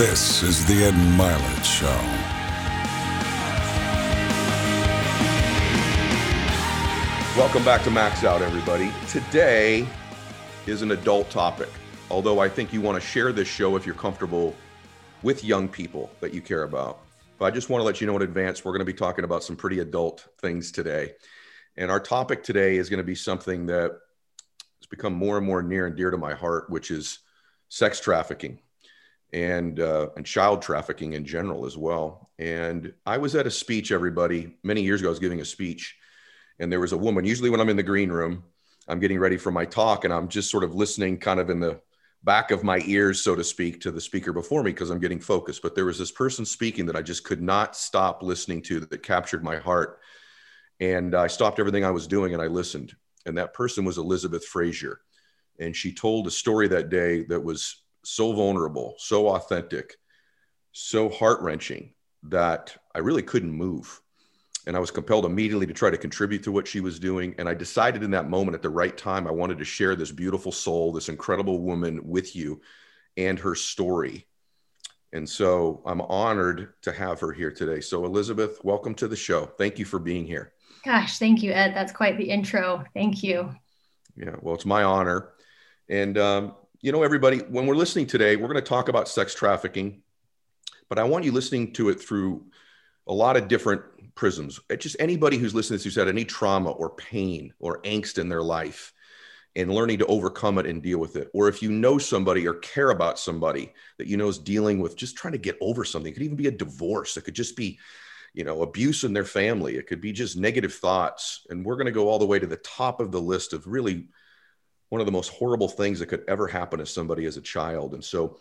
This is the Ed Mylett Show. Welcome back to Max Out, everybody. Today is an adult topic, although I think you want to share this show if you're comfortable with young people that you care about. But I just want to let you know in advance, we're going to be talking about some pretty adult things today. And our topic today is going to be something that has become more and more near and dear to my heart, which is sex trafficking and uh, and child trafficking in general as well. And I was at a speech, everybody, many years ago. I was giving a speech, and there was a woman. Usually, when I'm in the green room, I'm getting ready for my talk, and I'm just sort of listening, kind of in the back of my ears, so to speak, to the speaker before me because I'm getting focused. But there was this person speaking that I just could not stop listening to that captured my heart. And I stopped everything I was doing and I listened. And that person was Elizabeth Frazier. And she told a story that day that was so vulnerable, so authentic, so heart wrenching that I really couldn't move. And I was compelled immediately to try to contribute to what she was doing. And I decided in that moment at the right time, I wanted to share this beautiful soul, this incredible woman with you and her story. And so I'm honored to have her here today. So, Elizabeth, welcome to the show. Thank you for being here. Gosh, thank you, Ed. That's quite the intro. Thank you. Yeah, well, it's my honor. And, um, you know, everybody, when we're listening today, we're going to talk about sex trafficking, but I want you listening to it through a lot of different prisms. Just anybody who's listening to this who's had any trauma or pain or angst in their life and learning to overcome it and deal with it. Or if you know somebody or care about somebody that you know is dealing with just trying to get over something, it could even be a divorce. It could just be you know abuse in their family it could be just negative thoughts and we're going to go all the way to the top of the list of really one of the most horrible things that could ever happen to somebody as a child. And so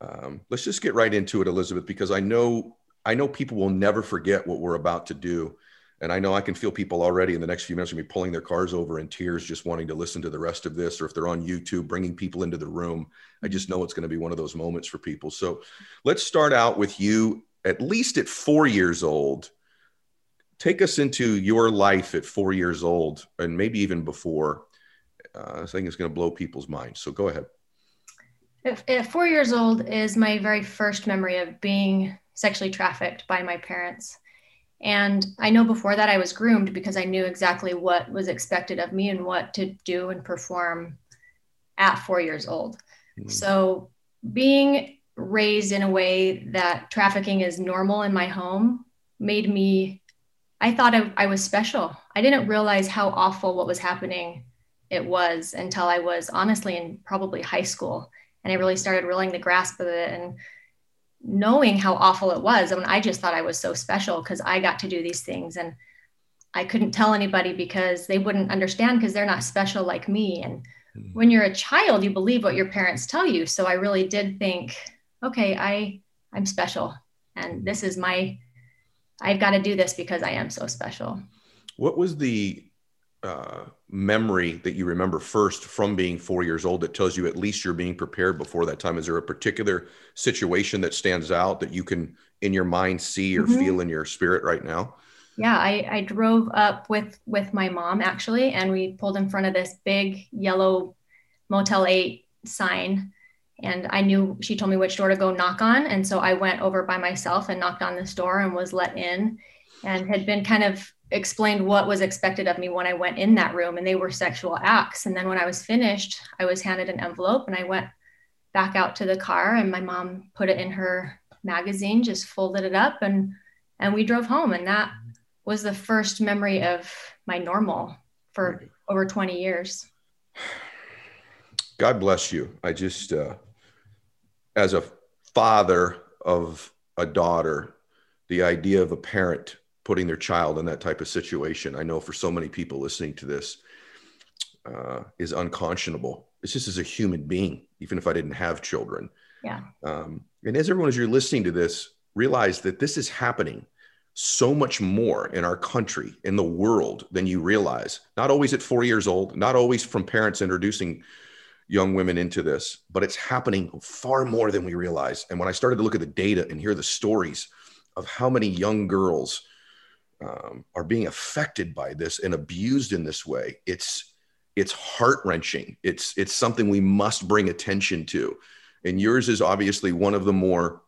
um, let's just get right into it elizabeth because i know i know people will never forget what we're about to do. And i know i can feel people already in the next few minutes to be pulling their cars over in tears just wanting to listen to the rest of this or if they're on youtube bringing people into the room. I just know it's going to be one of those moments for people. So let's start out with you at least at four years old, take us into your life at four years old and maybe even before. Uh, I think it's going to blow people's minds. So go ahead. At, at four years old is my very first memory of being sexually trafficked by my parents. And I know before that I was groomed because I knew exactly what was expected of me and what to do and perform at four years old. Mm-hmm. So being raised in a way that trafficking is normal in my home made me i thought I, I, was special i didn't realize how awful what was happening it was until i was honestly in probably high school and i really started reeling the grasp of it and knowing how awful it was I mean, i just thought i was so special because i got to do these things and i couldn't tell anybody because they wouldn't understand because they're not special like me and hmm. when you're a child you believe what your parents tell you so i really did think okay, I I'm special and this is my I've got to do this because I am so special. What was the uh, memory that you remember first from being four years old that tells you at least you're being prepared before that time? Is there a particular situation that stands out that you can in your mind see or mm-hmm. feel in your spirit right now? Yeah, I, I drove up with with my mom actually, and we pulled in front of this big yellow Motel 8 sign and I knew she told me which door to go knock on. And so I went over by myself and knocked on this door and was let in and had been kind of explained what was expected of me when I went in that room. And they were sexual acts. And then when I was finished, I was handed an envelope and I went back out to the car and my mom put it in her magazine, just folded it up and and we drove home. And that was the first memory of my normal for over 20 years. God bless you. I just uh as a father of a daughter, the idea of a parent putting their child in that type of situation, I know for so many people listening to this, uh, is unconscionable. It's just as a human being, even if I didn't have children. Yeah. Um, and as everyone, as you're listening to this, realize that this is happening so much more in our country, in the world, than you realize. Not always at four years old, not always from parents introducing young women into this, but it's happening far more than we realize. And when I started to look at the data and hear the stories of how many young girls um, are being affected by this and abused in this way, it's it's heart wrenching. It's it's something we must bring attention to. and yours is obviously one of the more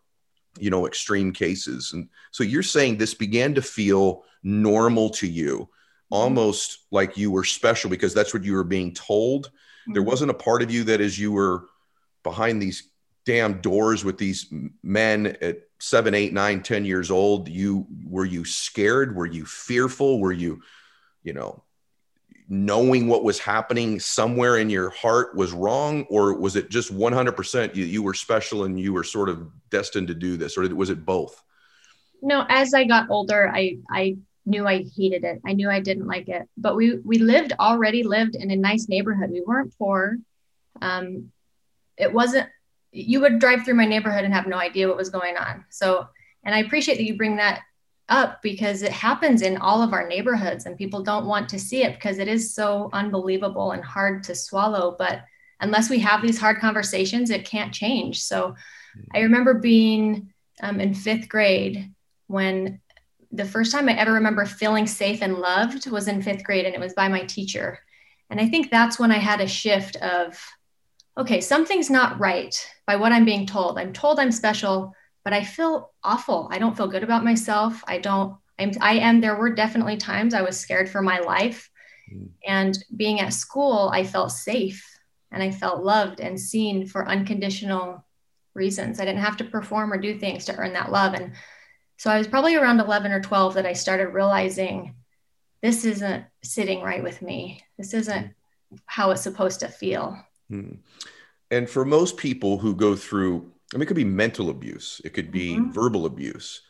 you know extreme cases and so you're saying this began to feel normal to you mm-hmm. almost like you were special because that's what you were being told there mm-hmm. wasn't a part of you that as you were behind these damn doors with these men at seven eight nine ten years old you were you scared? Were you fearful? Were you you know knowing what was happening somewhere in your heart was wrong? Or was it just 100% you, you were special and you were sort of destined to do this? Or was it both? No as i got older i i knew i hated it. I knew i didn't like it. But we we lived already lived in a nice neighborhood. We weren't poor. Um, it wasn't you would drive through my neighborhood and have no idea what was going on. So and i appreciate that you bring that up because it happens in all of our neighborhoods and people don't want to see it because it is so unbelievable and hard to swallow. But unless we have these hard conversations it can't change. So i remember being um, in fifth grade when the first time i ever remember feeling safe and loved was in fifth grade and it was by my teacher. And i think that's when i had a shift of okay something's not right by what i'm being told i'm told i'm special but I feel awful. I don't feel good about myself. I don't, I'm, I am, there were definitely times I was scared for my life. Mm. And being at school, I felt safe and I felt loved and seen for unconditional reasons. I didn't have to perform or do things to earn that love. And so I was probably around 11 or 12 that I started realizing this isn't sitting right with me. This isn't how it's supposed to feel. Mm. And for most people who go through I mean, it could be mental abuse, it could be mm-hmm. verbal abuse.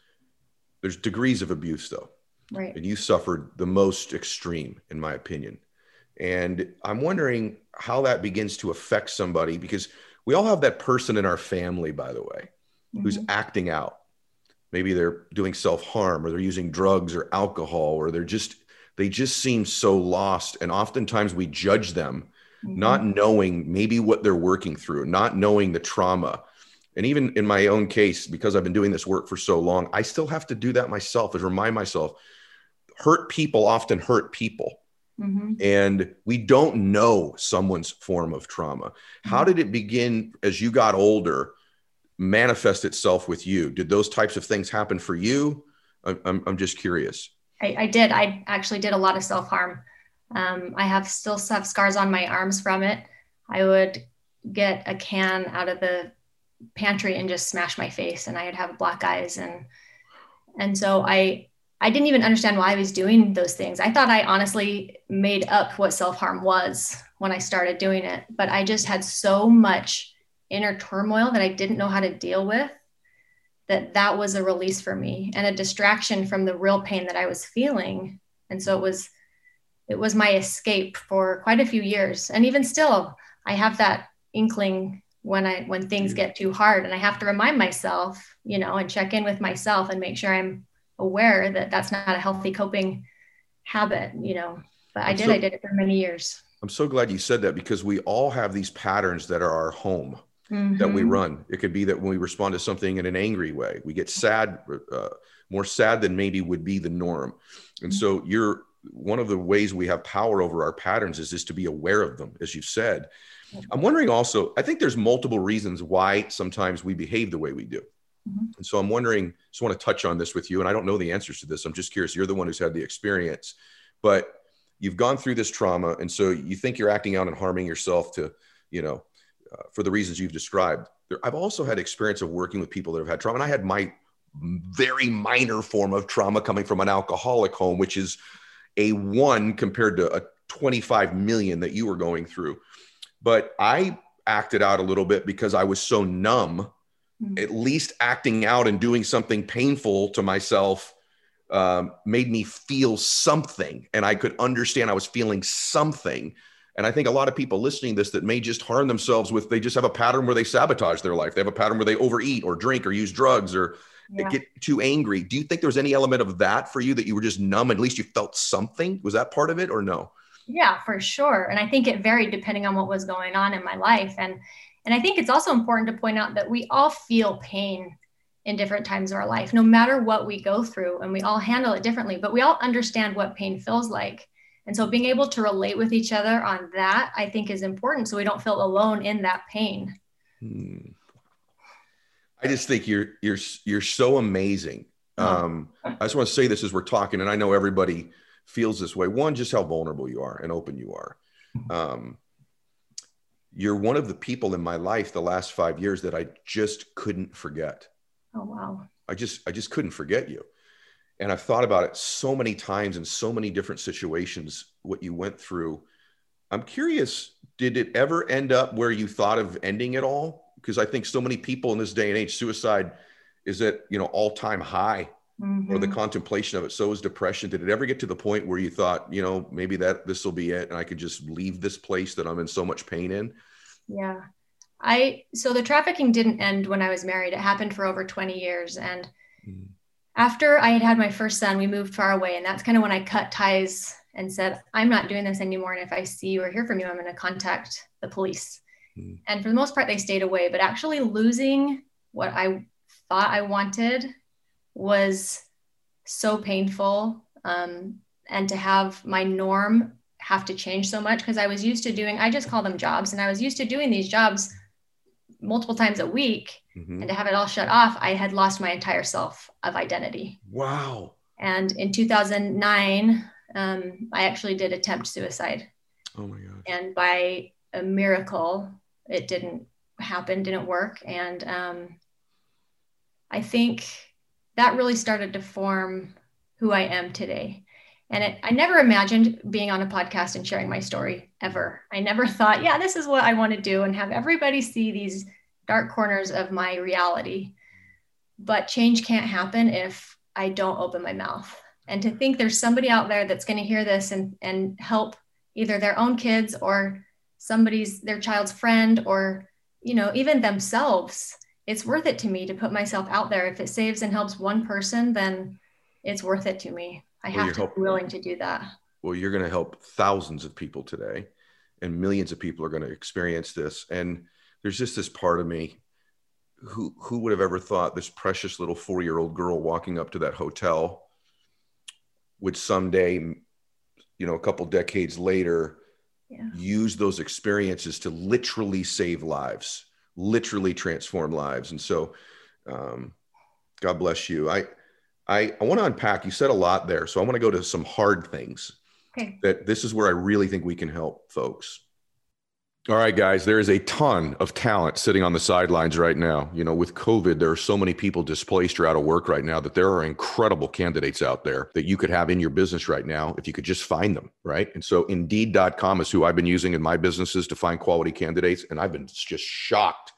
There's degrees of abuse, though. Right. And you suffered the most extreme, in my opinion. And I'm wondering how that begins to affect somebody because we all have that person in our family, by the way, mm-hmm. who's acting out. Maybe they're doing self harm or they're using drugs or alcohol or they're just, they just seem so lost. And oftentimes we judge them, mm-hmm. not knowing maybe what they're working through, not knowing the trauma. And even in my own case because i've been doing this work for so long i still have to do that myself is remind myself hurt people often hurt people. Mm-hmm. and we don't know someone's form of trauma. Mm-hmm. how did it begin as you got older manifest itself with you? Did those types of things happen for you? I'm, I'm just curious. I, I did. I actually did a lot of self-harm um, i have still have scars on my arms from it i would get a can out of the pantry and just smash my face and I'd have black eyes and and so I I didn't even understand why I was doing those things. I thought I honestly made up what self-harm was when I started doing it, but I just had so much inner turmoil that I didn't know how to deal with that that was a release for me and a distraction from the real pain that I was feeling. And so it was it was my escape for quite a few years. And even still, I have that inkling when I when things get too hard, and I have to remind myself, you know, and check in with myself and make sure I'm aware that that's not a healthy coping habit, you know. But I I'm did, so, I did it for many years. I'm so glad you said that because we all have these patterns that are our home. Mm-hmm. that we mm-hmm. run. It could be that when we respond to something in an angry way, we get sad, uh, more sad than maybe would be the norm. And mm-hmm. so you're one of the ways we have power over our patterns is just to be aware of them, as you said. I'm wondering also, I think there's multiple reasons why sometimes we behave the way we do. Mm-hmm. And so I'm wondering, just want to touch on this with you. And I don't know the answers to this. I'm just curious. You're the one who's had the experience, but you've gone through this trauma. And so you think you're acting out and harming yourself to, you know, uh, for the reasons you've described. There, I've also had experience of working with people that have had trauma. And I had my very minor form of trauma coming from an alcoholic home, which is a one compared to a 25 million that you were going through but I acted out a little bit because I was so numb. Mm-hmm. At least acting out and doing something painful to myself um, made me feel something, and I could understand I was feeling something. And I think a lot of people listening to this that may just harm themselves with they just have a pattern where they sabotage their life. They have a pattern where they overeat or drink or use drugs or yeah. get too angry. Do you think there was any element of that for you that you were just numb? At least you felt something. Was that part of it or no? Yeah, for sure. And I think it varied depending on what was going on in my life. And and I think it's also important to point out that we all feel pain in different times of our life, no matter what we go through, and we all handle it differently, but we all understand what pain feels like. And so being able to relate with each other on that, I think is important so we don't feel alone in that pain. Hmm. I just think you're you're you're so amazing. Um, I just want to say this as we're talking, and I know everybody feels this way. One, just how vulnerable you are and open you are. Um, you're one of the people in my life the last five years that I just couldn't forget. Oh wow. I just I just couldn't forget you. And I've thought about it so many times in so many different situations, what you went through. I'm curious, did it ever end up where you thought of ending it all? Because I think so many people in this day and age, suicide is at you know all-time high mm-hmm. or the mm-hmm. contemplation of it. So is depression. Did it ever get to the point where you thought, you know, maybe that this will be it and I could just leave this place that I'm in so much pain in? Yeah. I so the trafficking didn't end when I was married. It happened for over 20 years and mm. after I had had my first son, we moved far away and that's kind of when I cut ties and said, I'm not doing this anymore and if I see you or hear from you, I'm going to contact the police. Mm. And for the most part they stayed away, but actually losing what I thought I wanted was so painful. Um, and to have my norm have to change so much because I was used to doing, I just call them jobs, and I was used to doing these jobs multiple times a week. Mm-hmm. And to have it all shut off, I had lost my entire self of identity. Wow. And in 2009, um, I actually did attempt suicide. Oh my God. And by a miracle, it didn't happen, didn't work. And um, I think that really started to form who I am today. And it, I never imagined being on a podcast and sharing my story ever. I never thought, yeah, this is what I want to do and have everybody see these dark corners of my reality. But change can't happen if I don't open my mouth. And to think there's somebody out there that's going to hear this and, and help either their own kids or somebody's their child's friend or you know even themselves it's worth it to me to put myself out there. If it saves and helps one person, then it's worth it to me. I well, have to be willing to do that. Well, you're going to help thousands of people today, and millions of people are going to experience this. And there's just this part of me who who would have ever thought this precious little four year old girl walking up to that hotel would someday, you know, a couple decades later, yeah. use those experiences to literally save lives literally transform lives. And so, um, God bless you. I, I, I want to unpack. You said a lot there, so I want to go to some hard things. Okay. That this is where I really think we can help folks. All right, guys, there is a ton of talent sitting on the sidelines right now. You know, with COVID, there are so many people displaced or out of work right now that there are incredible candidates out there that you could have in your business right now if you could just find them, right? And so Indeed.com is who I've been using in my businesses to find quality candidates. And I've been just shocked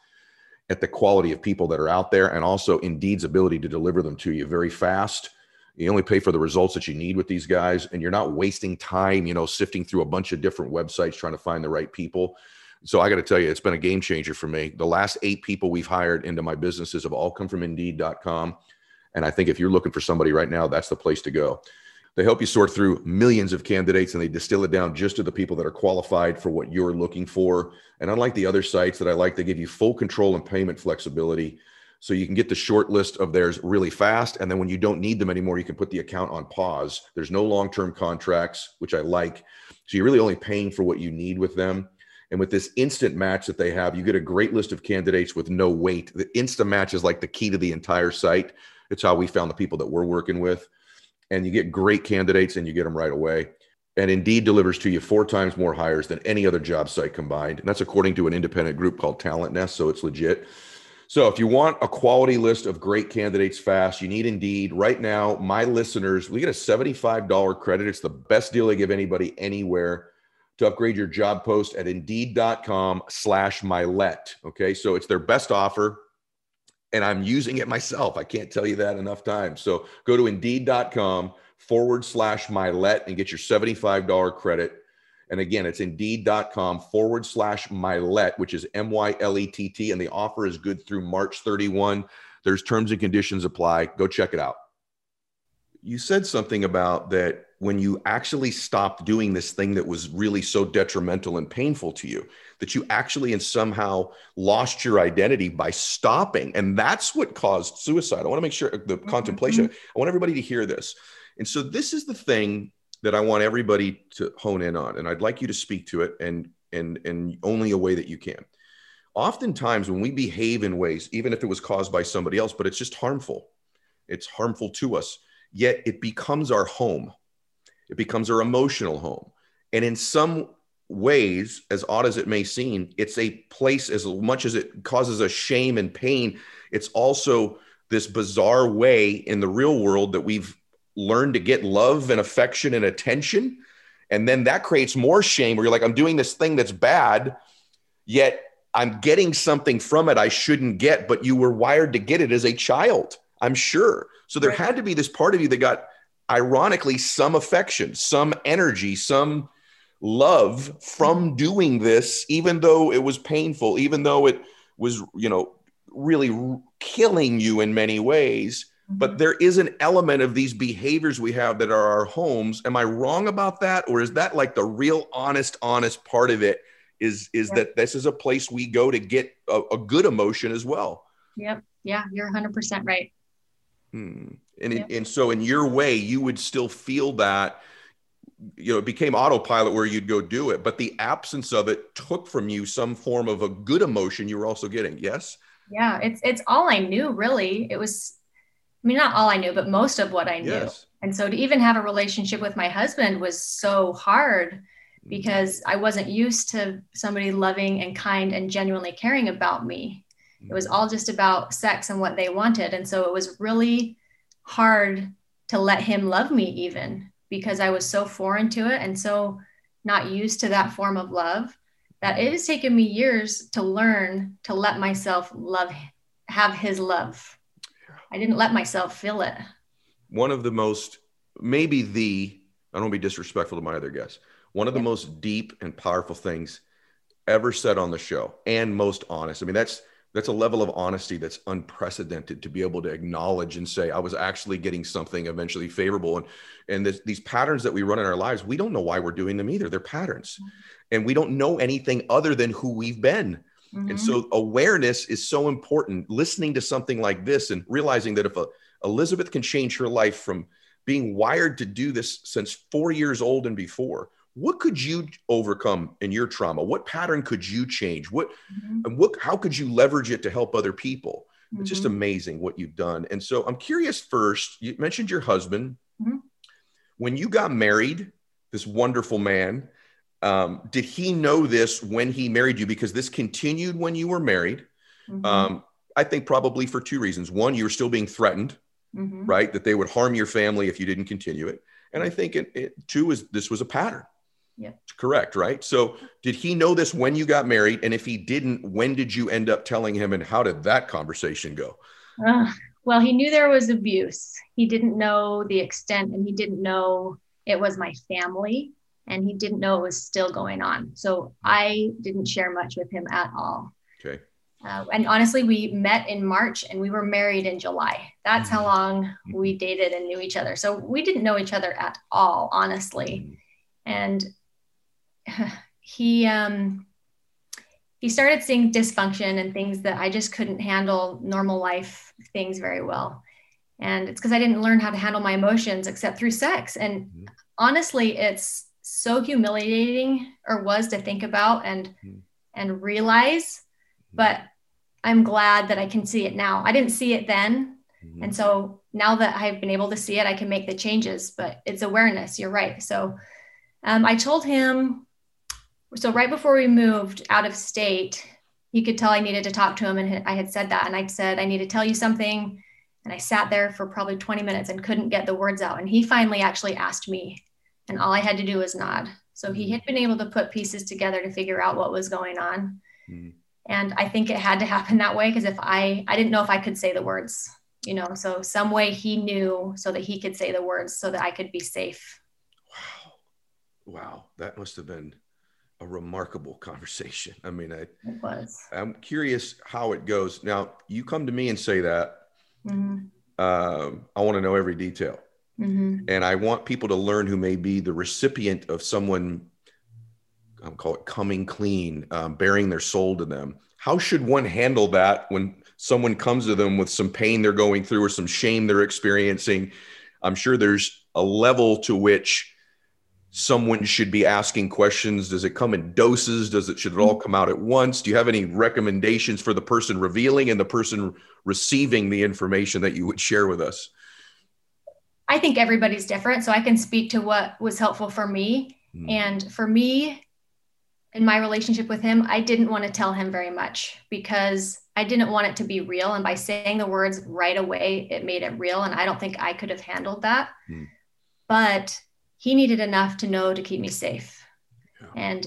at the quality of people that are out there and also Indeed's ability to deliver them to you very fast. You only pay for the results that you need with these guys, and you're not wasting time, you know, sifting through a bunch of different websites trying to find the right people so I got to tell you, it's been a game changer for me. The last eight people we've hired into my businesses have all come from Indeed.com. And I think if you're looking for somebody right now, that's the place to go. They help you sort through millions of candidates and they distill it down just to the people that are qualified for what you're looking for. And unlike the other sites that I like, they give you full control and payment flexibility. So you can get the short list of theirs really fast. And then when you don't need them anymore, you can put the account on pause. There's no long term contracts, which I like. So you're really only paying for what you need with them. And with this instant match that they have, you get a great list of candidates with no wait. The instant match is like the key to the entire site. It's how we found the people that we're working with. And you get great candidates and you get them right away. And Indeed delivers to you four times more hires than any other job site combined. And that's according to an independent group called TalentNest. So it's legit. So if you want a quality list of great candidates fast, you need Indeed. Right now, my listeners, we get a $75 credit. It's the best deal they give anybody anywhere to upgrade your job post at indeed.com slash Mylett. Okay. So it's their best offer. And I'm using it mm-hmm. myself. I can't tell you that enough times. So go to indeed.com forward slash Mylett and get your $75 credit. And again, it's indeed.com forward slash Mylett, which is M Y L E T T. And the offer is good through March 31. There's terms and conditions apply. Go check it out. You said something about that when you actually stopped doing this thing that was really so detrimental and painful to you that you actually and somehow lost your identity by stopping. And that's what caused suicide. I want to make sure the mm-hmm. contemplation. I want everybody to hear this. And so this is the thing that i want everybody to hone in on and i'd like you to speak to it and and and only a way that you can. Oftentimes when we behave in ways, even if it was caused by somebody else, but it's just harmful, it's harmful to us, yet it becomes our home. It becomes our emotional home. And in some ways, as odd as it may seem, it's a place as much as it causes us shame and pain, it's also this bizarre way in the real world that we've learned to get love and affection and attention. And then that creates more shame where you're like, I'm doing this thing that's bad, yet I'm getting something from it I shouldn't get, but you were wired to get it as a child, I'm sure. So there had to be this part of you that got, ironically, some affection, some energy, some love from doing this, even though it was painful, even though it was, you know, really killing you in many ways. But mm-hmm. there is an element of these behaviors we have that are our homes. Am I wrong about that? Or is that like the real honest, honest part of it? Is is that this is a place we go to get a, a good emotion as well? Yep. Yeah, you're 100% right. Hmm. And, yep. it, and so in your way, you would still feel that you know, it became autopilot where you'd go do it, but the absence of it took from you some form of a good emotion you were also getting. Yes. Yeah, it's it's all I knew really. It was I mean not all I knew, but most of what I knew. Yes. And so to even have a relationship with my husband was so hard because I wasn't used to somebody loving and kind and genuinely caring about me. It was mm-hmm. all just about sex and what they wanted. And so it was really hard to let him love me even because I was so foreign to it and so not used to that form of love that it has taken me years to learn to let myself love have his love. I didn't let myself feel it. One of the most maybe the i don't want to be disrespectful to my other guests one of the most deep and powerful things ever said on the show and most honest. I mean that's that's a level of honesty that's unprecedented to be able to acknowledge and say i was actually getting something eventually favorable. And and this, these patterns that we run in our lives we don't know why we're doing them either. They're patterns. Mm-hmm. and we don't know anything other than who we've been. Mm-hmm. and so awareness is so important. Listening to something like this and realizing that if a, elizabeth can change her life from being wired to do this since four years old and before what could you overcome in your trauma what pattern could you change what mm-hmm. and what how could you leverage it to help other people mm-hmm. it's just mm-hmm. amazing what you've done and so i'm curious first you mentioned your husband mm-hmm. when you got married this wonderful man um, did he know this when he married you because this continued when you were married mm-hmm. um, i think probably for two reasons one you were still being threatened mm-hmm. right that they would harm your family if you didn't continue it and i think it, it, two is this was a pattern yeah. Correct, right? So, did he know this when you got married? And if he didn't, when did you end up telling him and how did that conversation go? Uh, well, he knew there was abuse. He didn't know the extent and he didn't know it was my family and he didn't know it was still going on. So, I didn't share much with him at all. Okay. Uh, and honestly, we met in March and we were married in July. That's how mm-hmm. long we dated and knew each other. So we didn't know each other at all, honestly. Mm. And he um, he started seeing dysfunction and things that I just couldn't handle normal life things very well. And it's because I didn't learn how to handle my emotions except through sex. And mm-hmm. honestly, it's so humiliating or was to think about and mm-hmm. and realize, mm-hmm. but I'm glad that I can see it now. I didn't see it then. Mm-hmm. And so now that I've been able to see it, I can make the changes, but it's awareness. You're right. So um, I told him so right before we moved out of state, he could tell I needed to talk to him, and I had said that, and I said I need to tell you something, and I sat there for probably 20 minutes and couldn't get the words out, and he finally actually asked me, and all I had to do was nod. So he had been able to put pieces together to figure out what was going on. Mm. And I think it had to happen that way because if I I didn't know if I could say the words, you know, so some way he knew so that he could say the words so that I could be safe. Wow. Wow, that must have been a remarkable conversation. I mean, I, it was. I'm curious how it goes. Now, you come to me and say that. Mm-hmm. Um, I want to know every detail. Mm-hmm. And I want people to learn who may be the recipient of someone, I'll call it coming clean, um, bearing their soul to them. How should one handle that when someone comes to them with some pain they're going through or some shame they're experiencing? I'm sure there's a level to which someone should be asking questions? Does it come in doses? Does it should it all come out at once? Do you have any recommendations for the person revealing and the person receiving the information that you would share with us? I think everybody's different, so I can speak to what was helpful for me. Mm. And for me, in my relationship with him, I didn't want to tell him very much because I didn't want it to be real. And by saying the words right away, it made it real. And I don't think I could have handled that. Mm. But he needed enough to know to keep me safe. Yeah. And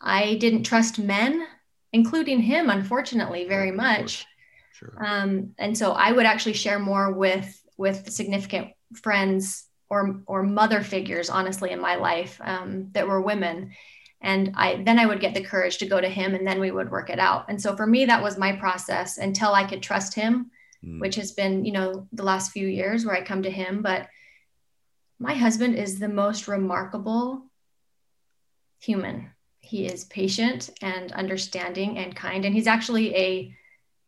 I didn't trust men, including him, unfortunately, very much. Sure. Um, and so I would actually share more with with significant friends or or mother figures, honestly, in my life um, that were women. And I then I would get the courage to go to him, and then we would work it out. And so for me, that was my process until I could trust him, mm. which has been you know the last few years where I come to him, but my husband is the most remarkable human. He is patient and understanding and kind. And he's actually a,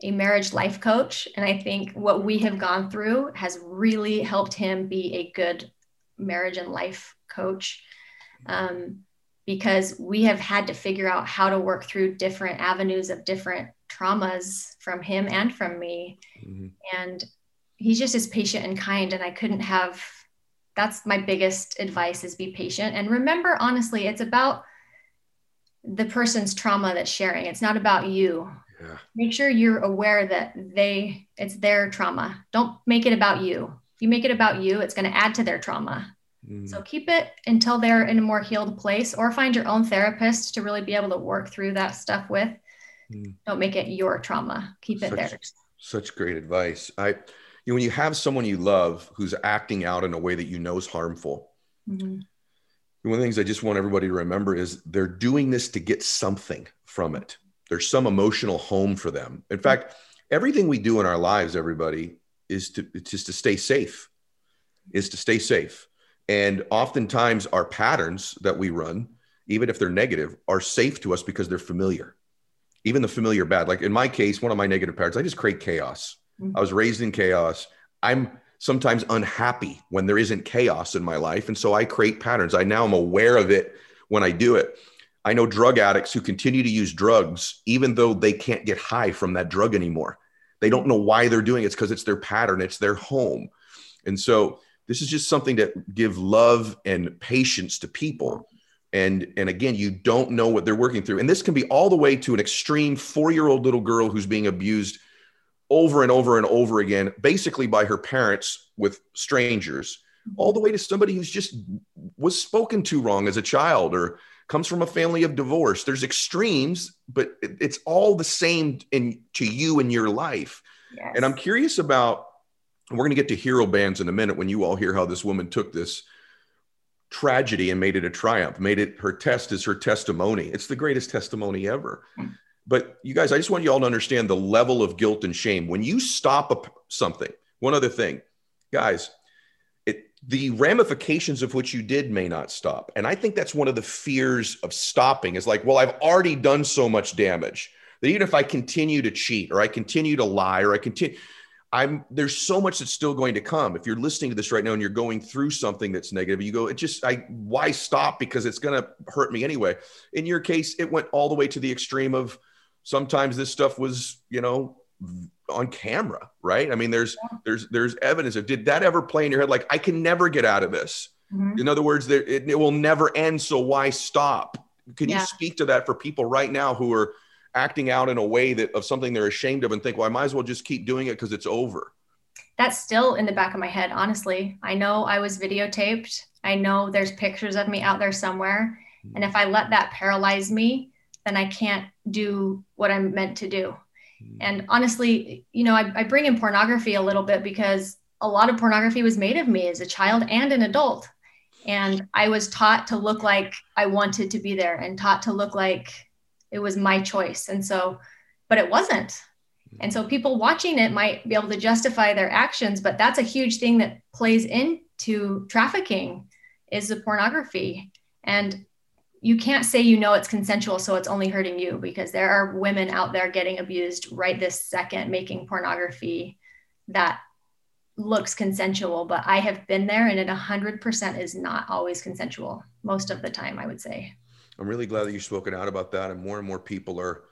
a marriage life coach. And I think what we have gone through has really helped him be a good marriage and life coach. Um, because we have had to figure out how to work through different avenues of different traumas from him and from me. Mm-hmm. And he's just as patient and kind. And I couldn't have that's my biggest advice is be patient. And remember honestly it's about the person's trauma that's sharing. It's not about you. Yeah. make sure you're aware that they it's their trauma. Don't make it about you. If you make it about you it's going to add to their trauma. Mm. so keep it until they're in a more healed place or find your own therapist to really be able to work through that stuff with. Mm. don't make it your trauma. Keep it such, there such great advice. I you know, when you have someone you love who's acting out in a way that you know is harmful, mm-hmm. one of the things I just want everybody to remember is they're doing this to get something from it. There's some emotional home for them. In fact, everything we do in our lives, everybody, is to just to stay safe, is to stay safe. And oftentimes our patterns that we run, even if they're negative, are safe to us because they're familiar. Even the familiar bad. Like in my case, one of my negative patterns, I just create chaos. Mm-hmm. I was raised in chaos. I'm sometimes unhappy when there isn't chaos in my life. And so I create patterns. I now am aware of it when I do it. I know drug addicts who continue to use drugs even though they can't get high from that drug anymore. They don't know why they're doing it. It's because it's their pattern, it's their home. And so this is just something to give love and patience to people. And, and again, you don't know what they're working through. And this can be all the way to an extreme four year old little girl who's being abused over and over and over again, basically by her parents with strangers, all the way to somebody who's just was spoken to wrong as a child or comes from a family of divorce. There's extremes, but it's all the same in to you in your life. Yes. And I'm curious about we're going to get to hero bands in a minute when you all hear how this woman took this tragedy and made it a triumph, made it her test is her testimony. It's the greatest testimony ever. Mm. But you guys, I just want you all to understand the level of guilt and shame. When you stop something, one other thing, guys, it, the ramifications of what you did may not stop. And I think that's one of the fears of stopping is like, well, I've already done so much damage that even if I continue to cheat or I continue to lie or I continue, I'm there's so much that's still going to come. If you're listening to this right now and you're going through something that's negative, you go, it just I why stop because it's to hurt me anyway. In your case, it went all the way to the extreme of sometimes this stuff was, you know, on camera, right? I mean, there's yeah. there's there's evidence of did that ever play in your head like I can never get out of this. Mm-hmm. In other words, there, it, it, will never end. So why stop? Can yeah. you speak to that for people right now who are acting out in a way that of something they're ashamed of and think, well, I might as well just keep doing it because it's over? That's still in the back of my head, honestly. I know I was videotaped. I know there's pictures of me out there somewhere. Mm-hmm. And if I let that paralyze me, then I can't do what I'm meant to do. Hmm. And honestly, you know, I, I, bring in pornography a little bit because a lot of pornography was made of me as a child and an adult. And I was taught to look like I wanted to be there and taught to look like it was my choice. And so, but it wasn't. Hmm. And so people watching it might be able to justify their actions, but that's a huge thing that plays into trafficking is the pornography. And you can't say you know it's consensual so it's only hurting you because there are women out there getting abused right this second making pornography that looks consensual, but I have been there and it 100% is not always consensual most of the time, I would say. I'm really glad that you've spoken out about that and more and more people are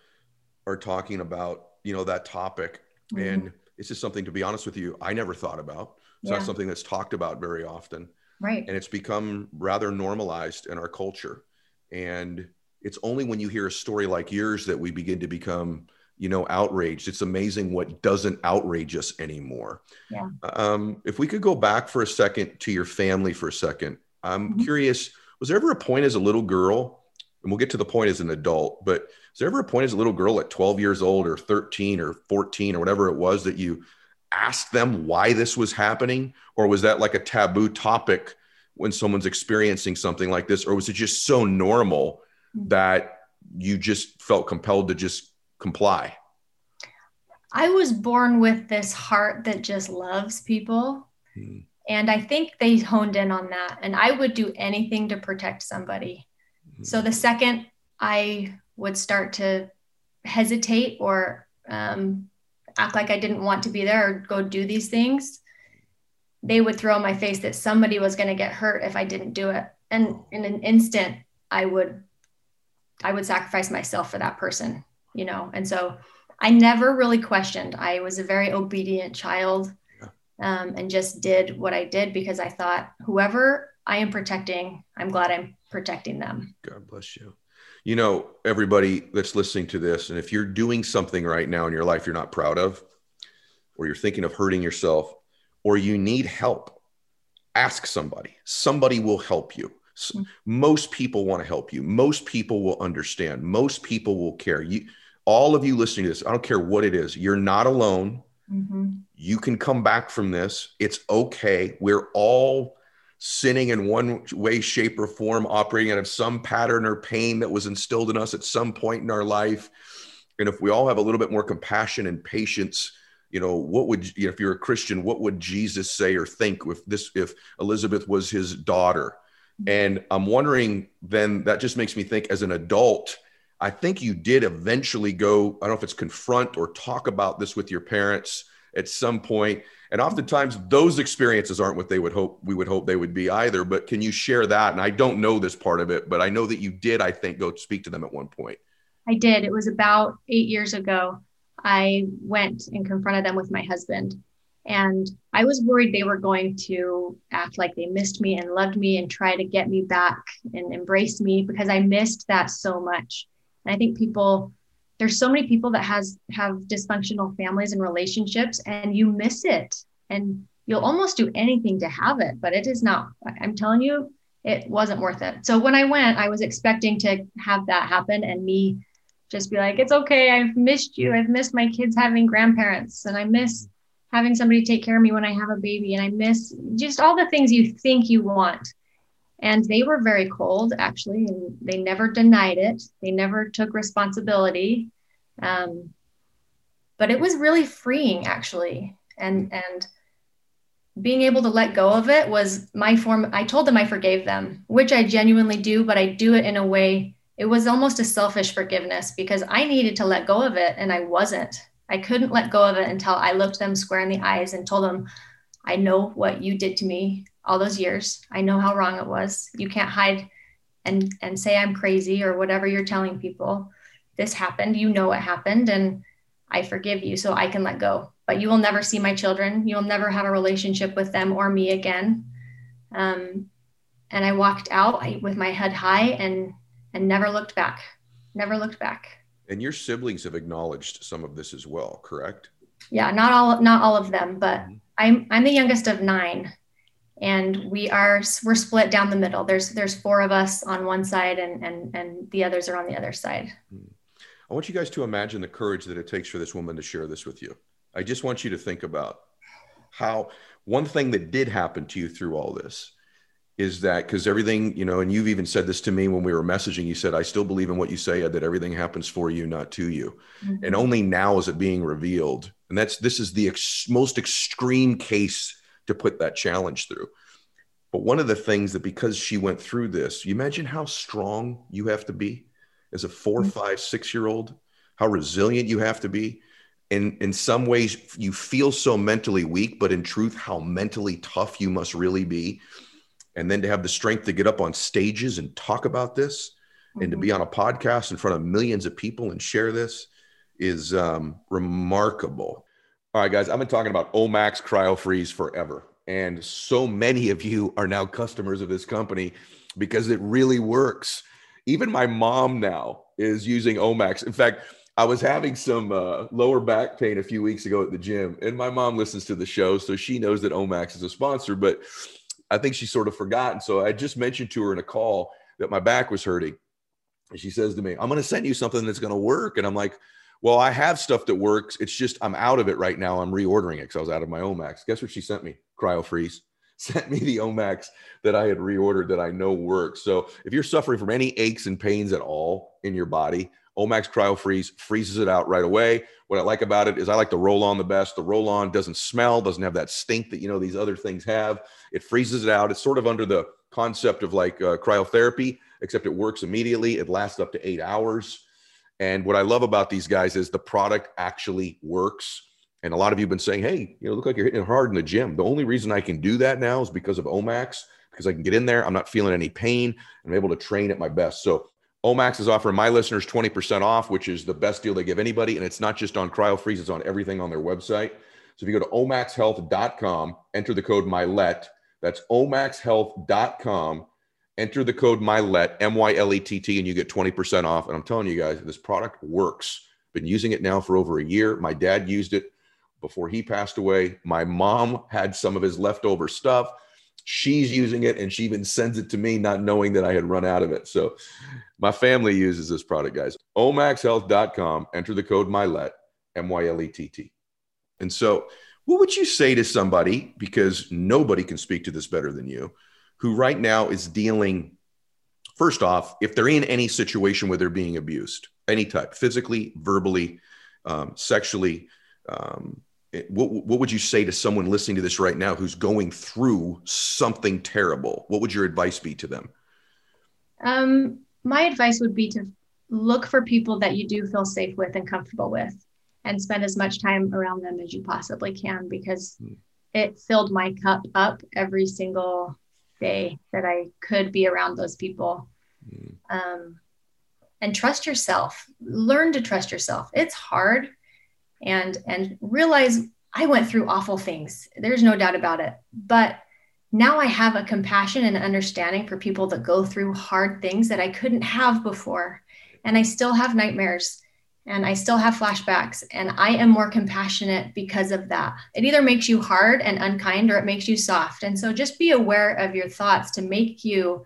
are talking about, you know, that topic. Mm-hmm. And it's just something to be honest with you, I never thought about. It's yeah. not something that's talked about very often. Right. And it's become rather normalized in our culture. And it's only when you hear a story like yours that we begin to become you know outraged it's amazing what doesn't outrage us anymore yeah. um, if we could go back for a second to your family for a second i'm mm-hmm. curious was there ever a point as a little girl and we'll get to the point as an adult but was there ever a point as a little girl at 12 years old or 13 or 14 or whatever it was that you asked them why this was happening or was that like a taboo topic when someone's experiencing something like this or was it just so normal mm-hmm. that you just felt compelled to just comply? I was born with this heart that just loves people. Hmm. And I think they honed in on that. And I would do anything to protect somebody. Hmm. So the second I would start to hesitate or um, act like I didn't want to be there or go do these things, they would throw in my face that somebody was going to get hurt if I didn't do it. And in an instant, I would I would sacrifice myself for that person you know? And so i never really questioned. I was a very obedient child um, and just did what i did because i thought whoever i am protecting i'm glad i'm protecting them. God bless you. You know everybody that's listening to this and if you're doing something right now in your life you're not proud of or you're thinking of hurting yourself or you need help ask somebody somebody will help you mm-hmm. most people want to help you most people will understand most people will care you all of you listening to this, I don't care what it is, you're not alone. Mm-hmm. You can come back from this. It's okay. We're all sinning in one way, shape, or form, operating out of some pattern or pain that was instilled in us at some point in our life. And if we all have a little bit more compassion and patience, you know, what would you know, if you're a Christian, what would Jesus say or think if this if Elizabeth was his daughter? Mm-hmm. And I'm wondering, then that just makes me think as an adult I think you did eventually go, I don't know if it's confront or talk about this with your parents at some point. And oftentimes those experiences aren't what they would hope we would hope they would be either. But can you share that? And I don't know this part of it, but I know that you did, I think, go speak to them at one point. I did. It was about eight years ago. I went and confronted them with my husband. And I was worried they were going to act like they missed me and loved me and try to get me back and embrace me because I missed that so much. And I think people, there's so many people that has have dysfunctional families and relationships, and you miss it, and you'll almost do anything to have it, but it is not. I'm telling you, it wasn't worth it. So when I went, I was expecting to have that happen, and me just be like, it's okay. I've missed you. I've missed my kids having grandparents, and I miss having somebody take care of me when I have a baby, and I miss just all the things you think you want. And they were very cold, actually, and they never denied it. They never took responsibility. Um, but it was really freeing, actually. And, and, being able to let go of it was my form. I told them I forgave them, which I genuinely do, but I do it in a way, it was almost a selfish forgiveness because I needed to let go of it and I wasn't. I couldn't let go of it until I looked them square in the eyes and told them, I know what you did to me all those years. I know how wrong it was. You can't hide and and say I'm crazy or whatever you're telling people. This happened. You know it happened and I forgive you so I can let go. But you will never see my children. You'll never have a relationship with them or me again. Um, and I walked out with my head high and and never looked back. Never looked back. And your siblings have acknowledged some of this as well, correct? Yeah, not all not all of them, but mm-hmm. I'm I'm the youngest of nine and we are we're split down the middle there's there's four of us on one side and and and the others are on the other side i want you guys to imagine the courage that it takes for this woman to share this with you i just want you to think about how one thing that did happen to you through all this is that because everything you know and you've even said this to me when we were messaging you said i still believe in what you say that everything happens for you not to you mm-hmm. and only now is it being revealed and that's this is the ex- most extreme case to put that challenge through. But one of the things that because she went through this, you imagine how strong you have to be as a four, mm-hmm. five, six year old, how resilient you have to be. in in some ways you feel so mentally weak but in truth how mentally tough you must really be and then to have the strength to get up on stages and talk about this mm-hmm. and to be mm-hmm. on a podcast in front of millions of people and share this is um, remarkable all right guys i've been talking about omax CryoFreeze forever and so many of you are now customers of this company because it really works even my mom now is using omax in fact I was having some uh, lower back pain a few weeks ago at the gym, and my mom listens to the show, so she knows that Omax is a sponsor. But I think she sort of forgotten. So I just mentioned to her in a call that my back was hurting, and she says to me, "I'm going to send you something that's going to work." And I'm like, "Well, I have stuff that works. It's just I'm out of it right now. I'm reordering it because I was out of my Omax. Guess what she sent me? CryoFreeze." Sent me the Omax that I had reordered that I know works. So if you're suffering from any aches and pains at all in your body, Omax CryoFreeze freezes it out right away. What I like about it is I like the roll on the best. The roll on doesn't smell, doesn't have that stink that you know these other things have. It freezes it out. It's sort of under the concept of like uh, cryotherapy, except it works immediately. It lasts up to eight hours. And what I love about these guys is the product actually works. And a lot of you have been saying, hey, you know, look like you're hitting it hard in the gym. The only reason I can do that now is because of Omax, because I can get in there. I'm not feeling any pain. I'm able to train at my best. So Omax is offering my listeners 20% off, which is the best deal they give anybody. And it's not just on CryoFreeze, it's on everything on their website. So if you go to omaxhealth.com, enter the code MYLETT. That's omaxhealth.com. Enter the code MYLETT, M Y L E T T, and you get 20% off. And I'm telling you guys, this product works. Been using it now for over a year. My dad used it before he passed away. My mom had some of his leftover stuff. She's using it and she even sends it to me, not knowing that I had run out of it. So my family uses this product, guys. omaxhealth.com, enter the code MYLETT, M Y L E T T. And so, what would you say to somebody, because nobody can speak to this better than you, who right now is dealing, first off, if they're in any situation where they're being abused, any type, physically, verbally, um, sexually, um, what, what would you say to someone listening to this right now who's going through something terrible? What would your advice be to them? Um, my advice would be to look for people that you do feel safe with and comfortable with and spend as much time around them as you possibly can because mm. it filled my cup up every single day that I could be around those people. Mm. Um, and trust yourself. Learn to trust yourself. It's hard and and realize I went through awful things. There's no doubt about it. But now I have a compassion and understanding for people that go through hard things that I couldn't have before. And I still have nightmares and I still have flashbacks. And I am more compassionate because of that. It either makes you hard and unkind or it makes you soft. And so just be aware of your thoughts to make you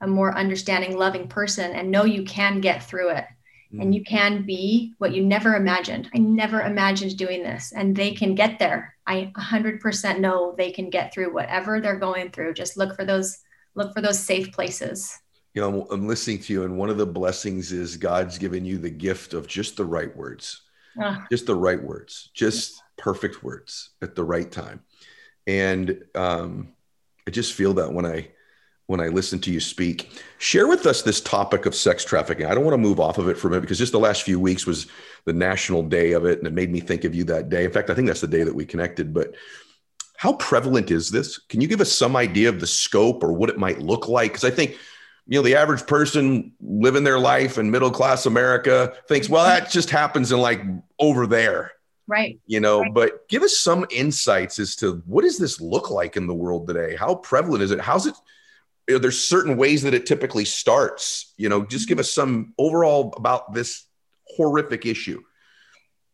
a more understanding, loving person and know you can get through it mm. and you can be what you never imagined. I never imagined doing this, and they can get there. I 100% know they can get through whatever they're going through. Just look for those look for those safe places. You know, I'm, listening to you, and one of the blessings is God's given you the gift of just the right words, uh, just the right words, just perfect words at the right time. And um, I just feel that when I when I listen to you speak. Share with us this topic of sex trafficking. I don't want to move off of it for a minute because just the last few weeks was the national day of it, and it made me think of you that day. In fact, I think that's the day that we connected. But how prevalent is this? Can you give us some idea of the scope or what it might look like? Because I think you know the average person living their life in middle class America thinks, well, that just happens in like over there right you know right. but give us some insights as to what does this look like in the world today how prevalent is it how's it you know, there's certain ways that it typically starts. You know, just give mm-hmm. us some overall about this horrific issue.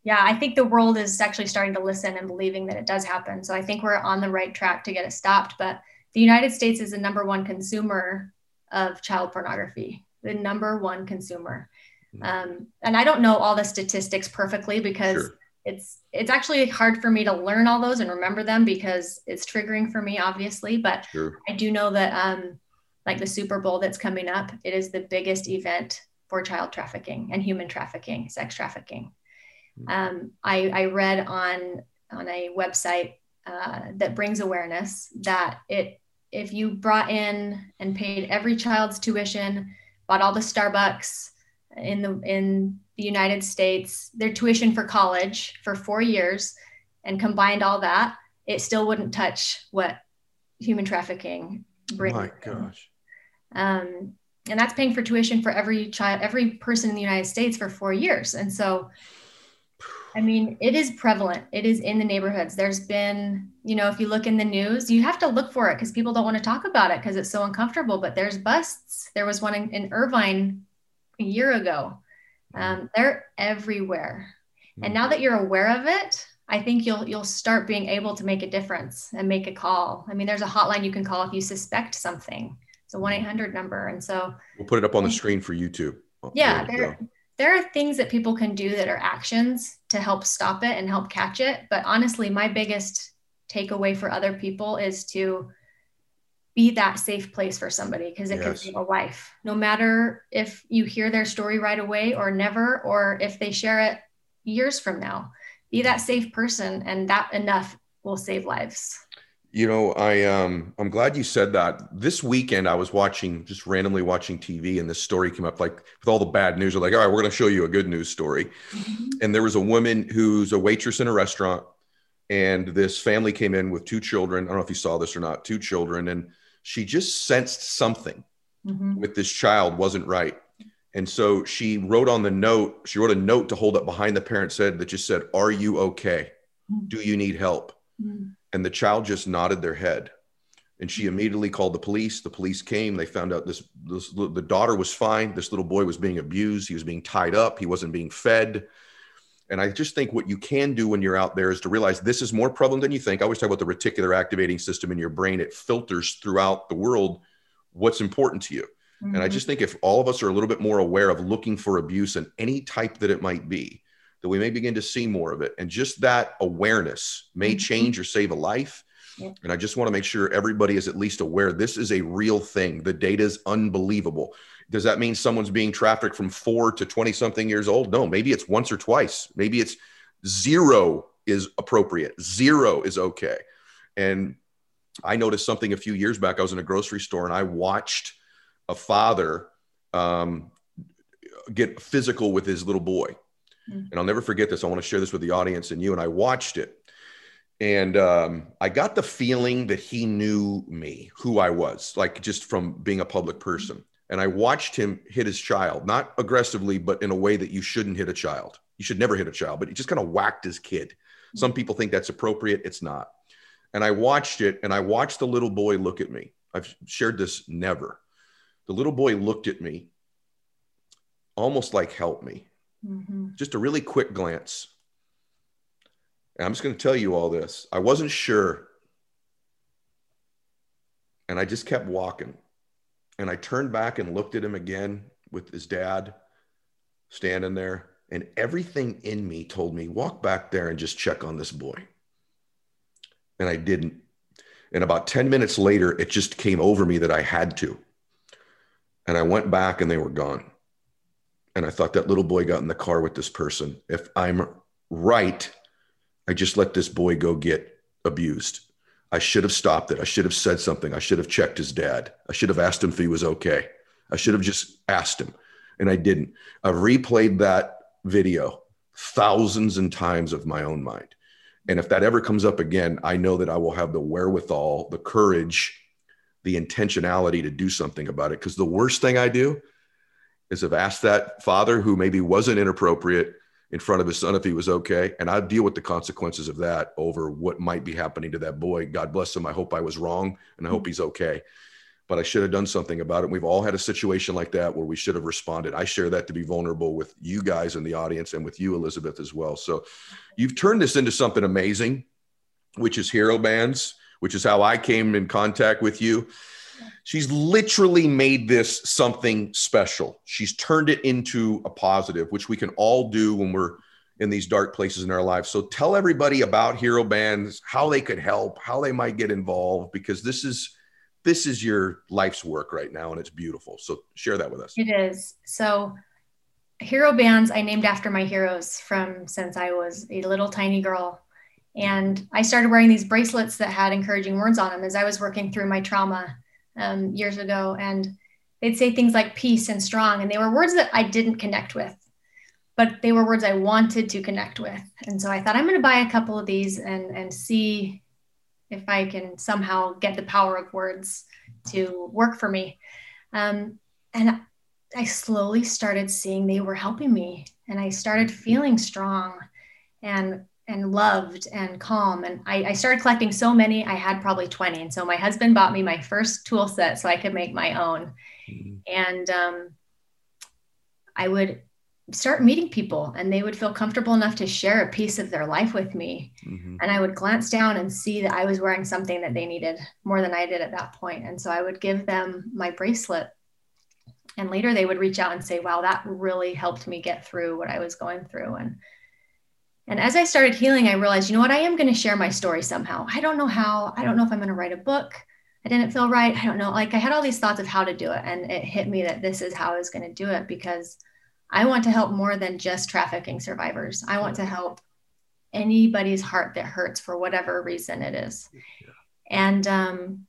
Yeah, I think the world is actually starting to listen and believing that it does happen. So I think we're on the right track to get it stopped. But the United States is the number one consumer of child pornography, the number one consumer. Mm-hmm. Um, and I don't know all the statistics perfectly because sure. it's it's actually hard for me to learn all those and remember them because it's triggering for me, obviously. But sure. I do know that um, like the Super Bowl that's coming up, it is the biggest event for child trafficking and human trafficking, sex trafficking. Hmm. Um, I, I, read on on a website uh, that brings awareness that it if you brought in and paid every child's tuition, bought all the Starbucks, in the in the United States, their tuition for college for four years, and combined all that, it still wouldn't touch what human trafficking brings. My gosh. Um, and that's paying for tuition for every child, every person in the United States for four years. And so, I mean, it is prevalent. It is in the neighborhoods. There's been, you know, if you look in the news, you have to look for it because people don't want to talk about it because it's so uncomfortable. But there's busts. There was one in, in Irvine a year ago. Um, they're everywhere. And now that you're aware of it, I think you'll you'll start being able to make a difference and make a call. I mean, there's a hotline you can call if you suspect something. It's a one eight hundred number, and so we'll put it up on the screen for YouTube. Yeah, there there are things that people can do that are actions to help stop it and help catch it. But honestly, my biggest takeaway for other people is to be that safe place for somebody because it yes. can save a life. No matter if you hear their story right away or never, or if they share it years from now be that safe person and that enough will save lives you know i um i'm glad you said that this weekend i was watching just randomly watching tv and this story came up like with all the bad news are like all right we're going to show you a good news story mm-hmm. and there was a woman who's a waitress in a restaurant and this family came in with two children i don't know if you saw this or not two children and she just sensed something mm-hmm. with this child wasn't right and so she wrote on the note, she wrote a note to hold up behind the parent's head that just said, Are you okay? Hmm. Do you need help? Mm. And the child just nodded their head. And she immediately called the police. The police came. They found out this, this the daughter was fine. This little boy was being abused. He was being tied up. He wasn't being fed. And I just think what you can do when you're out there is to realize this is more prevalent than you think. I always talk about the reticular activating system in your brain. It filters throughout the world what's important to you. Mm-hmm. And I mm-hmm. just think if all of us are a little bit more aware of looking for abuse in any type that it might be, that we may begin to see more of it. And just that awareness may mm-hmm. change or save a life. Yeah. And I just want to make sure everybody is at least aware this is a real thing. The data is unbelievable. Does that mean someone's being trafficked from four to 20 something years old? No, maybe it's once or twice. Maybe it's zero is appropriate, zero is okay. And I noticed something a few years back. I was in a grocery store and I watched a father um, get physical with his little boy. Mm-hmm. And I'll never forget this. I want to share this with the audience and you. And I watched it. And um, I got the feeling that he knew me, who I was, like just from being a public person. And I watched him hit his child, not aggressively, but in a way that you shouldn't hit a child. You should never hit a child, but he just kind of whacked his kid. Some people think that's appropriate. It's not. And I watched it and I watched the little boy look at me. I've shared this never. The little boy looked at me almost like help me. Mm-hmm. Just a really quick glance. And I'm just going to tell you all this. I wasn't sure. And I just kept walking. And I turned back and looked at him again with his dad standing there. And everything in me told me, walk back there and just check on this boy. And I didn't. And about 10 minutes later, it just came over me that I had to. And I went back and they were gone. And I thought that little boy got in the car with this person. If I'm right, I just let this boy go get abused. I should have stopped it. I should have said something. I should have checked his dad. I should have asked him if he was okay. I should have just asked him. And I didn't. I've replayed that video thousands and times of my own mind. And if that ever comes up again, I know that I will have the wherewithal, the courage, the intentionality to do something about it. Because the worst thing I do is have asked that father who maybe wasn't inappropriate in front of his son if he was okay. And I deal with the consequences of that over what might be happening to that boy. God bless him. I hope I was wrong and I hope he's okay. But I should have done something about it. We've all had a situation like that where we should have responded. I share that to be vulnerable with you guys in the audience and with you, Elizabeth, as well. So you've turned this into something amazing, which is hero bands which is how I came in contact with you. She's literally made this something special. She's turned it into a positive, which we can all do when we're in these dark places in our lives. So tell everybody about Hero Bands, how they could help, how they might get involved, because this is this is your life's work right now and it's beautiful. So share that with us. It is. So Hero Bands I named after my heroes from since I was a little tiny girl and I started wearing these bracelets that had encouraging words on them as I was working through my trauma um, years ago. And they'd say things like peace and strong, and they were words that I didn't connect with, but they were words I wanted to connect with. And so I thought I'm going to buy a couple of these and and see if I can somehow get the power of words to work for me. Um, and I slowly started seeing they were helping me, and I started feeling strong and and loved and calm. And I, I, started collecting so many, I had probably 20. And so my husband bought me my first tool set so I could make my own. Mm-hmm. And um, I would start meeting people and they would feel comfortable enough to share a piece of their life with me. Mm-hmm. And I would glance down and see that I was wearing something that they needed more than I did at that point. And so I would give them my bracelet. And later they would reach out and say, wow, that really helped me get through what I was going through. And and as I started healing, I realized, you know what, I am going to share my story somehow. I don't know how. I don't know if I'm going to write a book. I didn't feel right. I don't know. Like I had all these thoughts of how to do it. And it hit me that this is how I was going to do it because I want to help more than just trafficking survivors. I want to help anybody's heart that hurts for whatever reason it is. And um,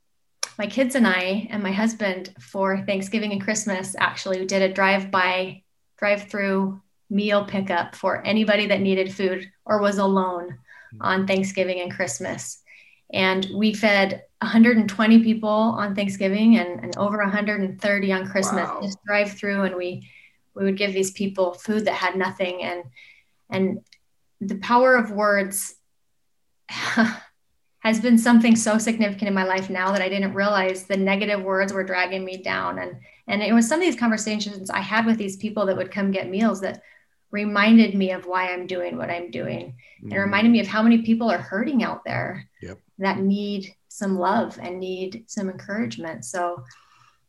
my kids and I and my husband for Thanksgiving and Christmas actually did a drive by, drive through meal pickup for anybody that needed food or was alone hmm. on Thanksgiving and Christmas. And we fed 120 people on Thanksgiving and, and over 130 on Christmas. Wow. Just drive through and we we would give these people food that had nothing and and the power of words has been something so significant in my life now that I didn't realize the negative words were dragging me down and and it was some of these conversations I had with these people that would come get meals that reminded me of why I'm doing what I'm doing mm-hmm. and reminded me of how many people are hurting out there yep. that need some love and need some encouragement. So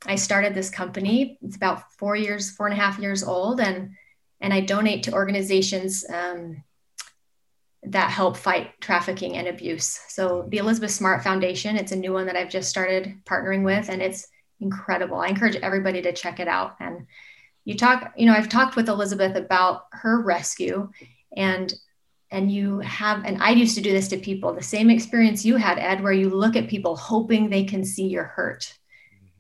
I started this company. It's about four years, four and a half years old, and and I donate to organizations um, that help fight trafficking and abuse. So the Elizabeth Smart Foundation, it's a new one that I've just started partnering with, and it's incredible. I encourage everybody to check it out and you talk you know i've talked with elizabeth about her rescue and and you have and i used to do this to people the same experience you had ed where you look at people hoping they can see your hurt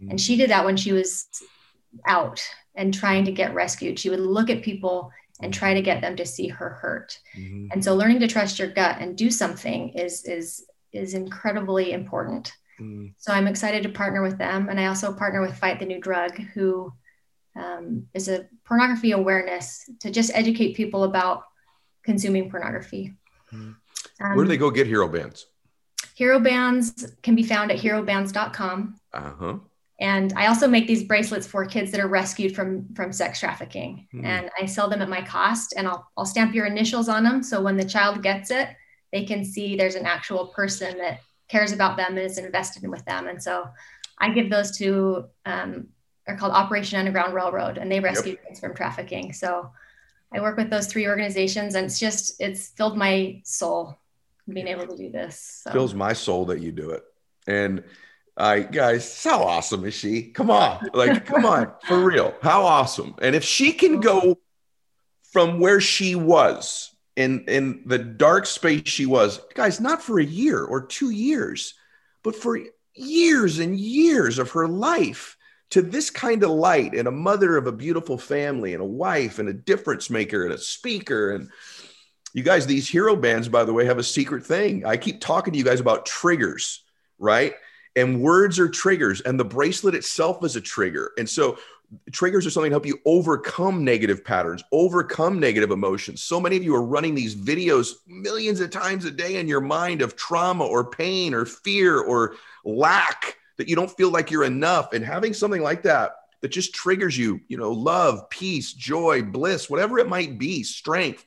mm-hmm. and she did that when she was out and trying to get rescued she would look at people and try to get them to see her hurt mm-hmm. and so learning to trust your gut and do something is is is incredibly important mm-hmm. so i'm excited to partner with them and i also partner with fight the new drug who um, is a pornography awareness to just educate people about consuming pornography. Um, Where do they go get hero bands? Hero bands can be found at herobands.com. Uh-huh. And I also make these bracelets for kids that are rescued from from sex trafficking. Hmm. And I sell them at my cost and I'll I'll stamp your initials on them so when the child gets it, they can see there's an actual person that cares about them and is invested with them. And so I give those to um, are called Operation Underground Railroad, and they rescue yep. kids from trafficking. So I work with those three organizations, and it's just it's filled my soul being able to do this. So. Fills my soul that you do it, and I guys, how awesome is she? Come on, like come on, for real, how awesome! And if she can go from where she was in in the dark space she was, guys, not for a year or two years, but for years and years of her life to this kind of light and a mother of a beautiful family and a wife and a difference maker and a speaker. And you guys these hero bands by the way have a secret thing. I keep talking to you guys about triggers right? And words are triggers and the bracelet itself is a trigger. And so triggers are something to help you overcome negative patterns overcome negative emotions. So many of you are running these videos millions of times a day in your mind of trauma or pain or fear or lack that you don't feel like you're enough. And having something like that that just triggers you, you know, love, peace, joy, bliss, whatever it might be, strength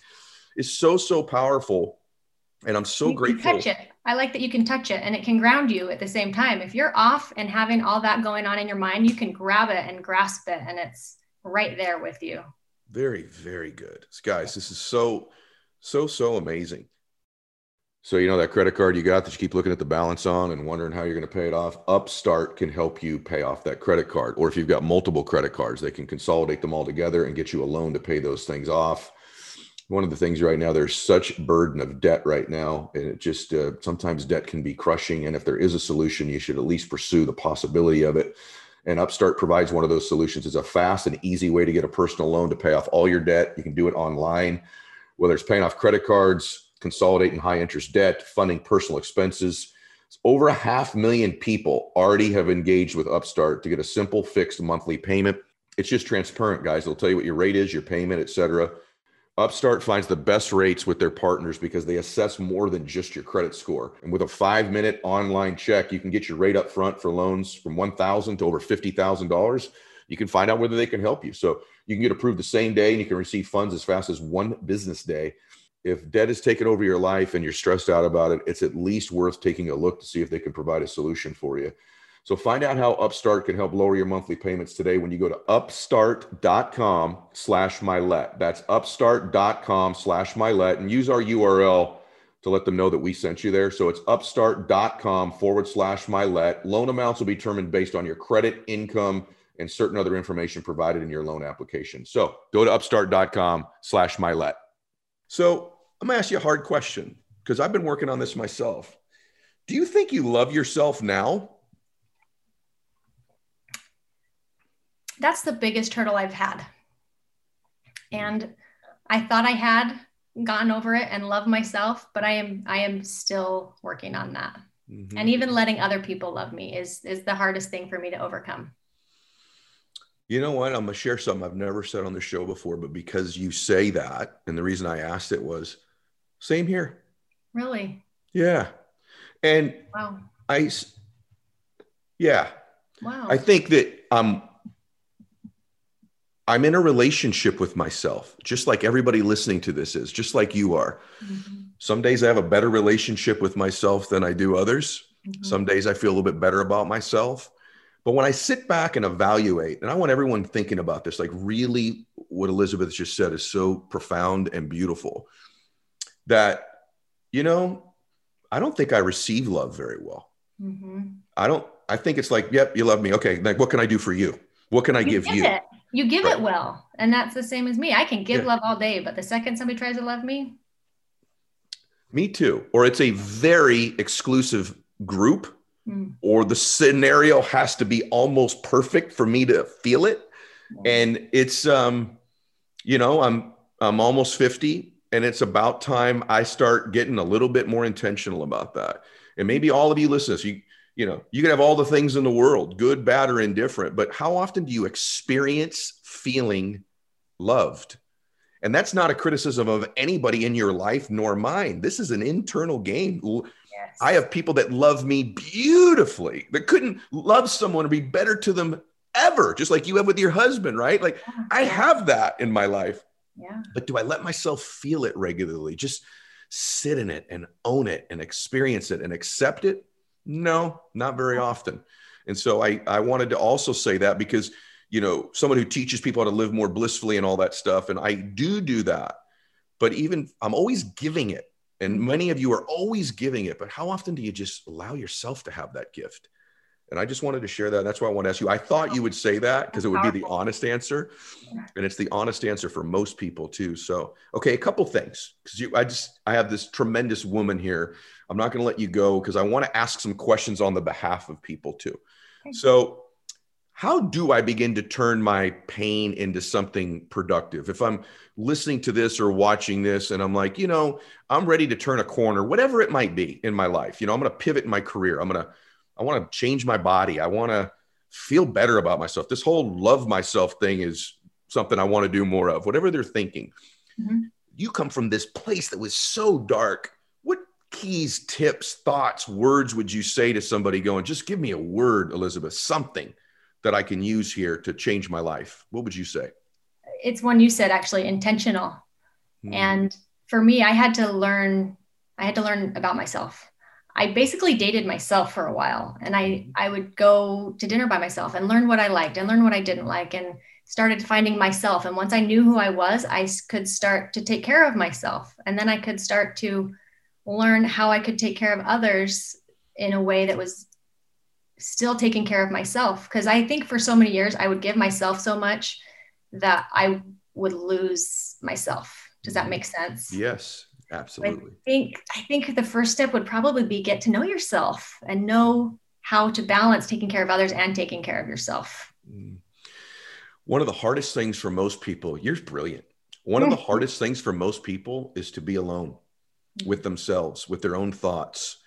is so, so powerful. And I'm so you grateful. touch it. I like that you can touch it and it can ground you at the same time. If you're off and having all that going on in your mind, you can grab it and grasp it and it's right there with you. Very, very good. Guys, this is so, so, so amazing. So you know that credit card you got that you keep looking at the balance on and wondering how you're going to pay it off. Upstart can help you pay off that credit card. Or if you've got multiple credit cards, they can consolidate them all together and get you a loan to pay those things off. One of the things right now, there's such burden of debt right now, and it just uh, sometimes debt can be crushing. And if there is a solution, you should at least pursue the possibility of it. And Upstart provides one of those solutions. It's a fast and easy way to get a personal loan to pay off all your debt. You can do it online, whether it's paying off credit cards, consolidating high interest debt, funding personal expenses. Over a half million people already have engaged with Upstart to get a simple fixed monthly payment. It's just transparent, guys. They'll tell you what your rate is, your payment, etc. Upstart finds the best rates with their partners because they assess more than just your credit score. And with a five minute online check, you can get your rate up front for loans from $1,000 to over $50,000. You can find out whether they can help you. So you can get approved the same day and you can receive funds as fast as one business day. If debt has taken over your life and you're stressed out about it, it's at least worth taking a look to see if they can provide a solution for you. So find out how Upstart can help lower your monthly payments today when you go to upstart.com slash Mylett. That's upstart.com slash Mylett and use our URL to let them know that we sent you there. So it's upstart.com forward slash Mylett. Loan amounts will be determined based on your credit, income, and certain other information provided in your loan application. So go to upstart.com slash Mylett. So I'm gonna ask you a hard question because I've been working on this myself. Do you think you love yourself now? that's the biggest hurdle I've had. And I thought I had gotten over it and love myself, but I am I am still working on that. Mm-hmm. And even letting other people love me is is the hardest thing for me to overcome. You know what? I'm gonna share something I've never said on the show before, but because you say that, and the reason I asked it was same here. Really? Yeah. And wow. I yeah. Wow. I think that I'm I'm in a relationship with myself, just like everybody listening to this is, just like you are. Mm-hmm. Some days I have a better relationship with myself than I do others. Mm-hmm. Some days I feel a little bit better about myself. But when I sit back and evaluate, and I want everyone thinking about this, like really what Elizabeth just said is so profound and beautiful that, you know, I don't think I receive love very well. Mm-hmm. I don't, I think it's like, yep, you love me. Okay. Like, what can I do for you? What can I you give you? It. You give right. it well. And that's the same as me. I can give yeah. love all day, but the second somebody tries to love me, me too. Or it's a very exclusive group, mm. or the scenario has to be almost perfect for me to feel it. And it's um, you know, I'm I'm almost 50, and it's about time I start getting a little bit more intentional about that. And maybe all of you listeners, you you know you can have all the things in the world good bad or indifferent but how often do you experience feeling loved? And that's not a criticism of anybody in your life nor mine. This is an internal game. Yes. i have people that love me beautifully that couldn't love someone or be better to them ever just like you have with your husband right? Like i have that in my life yeah but do i let myself feel it regularly just sit in it and own it and experience it and accept it no, not very often. And so I, I wanted to also say that because, you know, someone who teaches people how to live more blissfully and all that stuff. And I do do that. But even I'm always giving it. And mm-hmm. many of you are always giving it. But how often do you just allow yourself to have that gift? And I just wanted to share that. That's why I want to ask you. I thought you would say that because it would be the honest answer. And it's the honest answer for most people too. So, okay, a couple things. Because you I just I have this tremendous woman here. I'm not going to let you go because I want to ask some questions on the behalf of people too. So, how do I begin to turn my pain into something productive? If I'm listening to this or watching this and I'm like, you know, I'm ready to turn a corner, whatever it might be in my life, you know, I'm going to pivot in my career. I'm going to I want to change my body. I want to feel better about myself. This whole love myself thing is something I want to do more of, whatever they're thinking. Mm-hmm. You come from this place that was so dark. What keys, tips, thoughts, words would you say to somebody going, just give me a word, Elizabeth, something that I can use here to change my life? What would you say? It's one you said actually intentional. Mm-hmm. And for me, I had to learn, I had to learn about myself. I basically dated myself for a while and I mm-hmm. I would go to dinner by myself and learn what I liked and learn what I didn't like and started finding myself and once I knew who I was I could start to take care of myself and then I could start to learn how I could take care of others in a way that was still taking care of myself because I think for so many years I would give myself so much that I would lose myself. Does that mm-hmm. make sense? Yes. Absolutely. I think I think the first step would probably be get to know yourself and know how to balance taking care of others and taking care of yourself. Mm. One of the hardest things for most people, you're brilliant. One of the hardest things for most people is to be alone with themselves, with their own thoughts.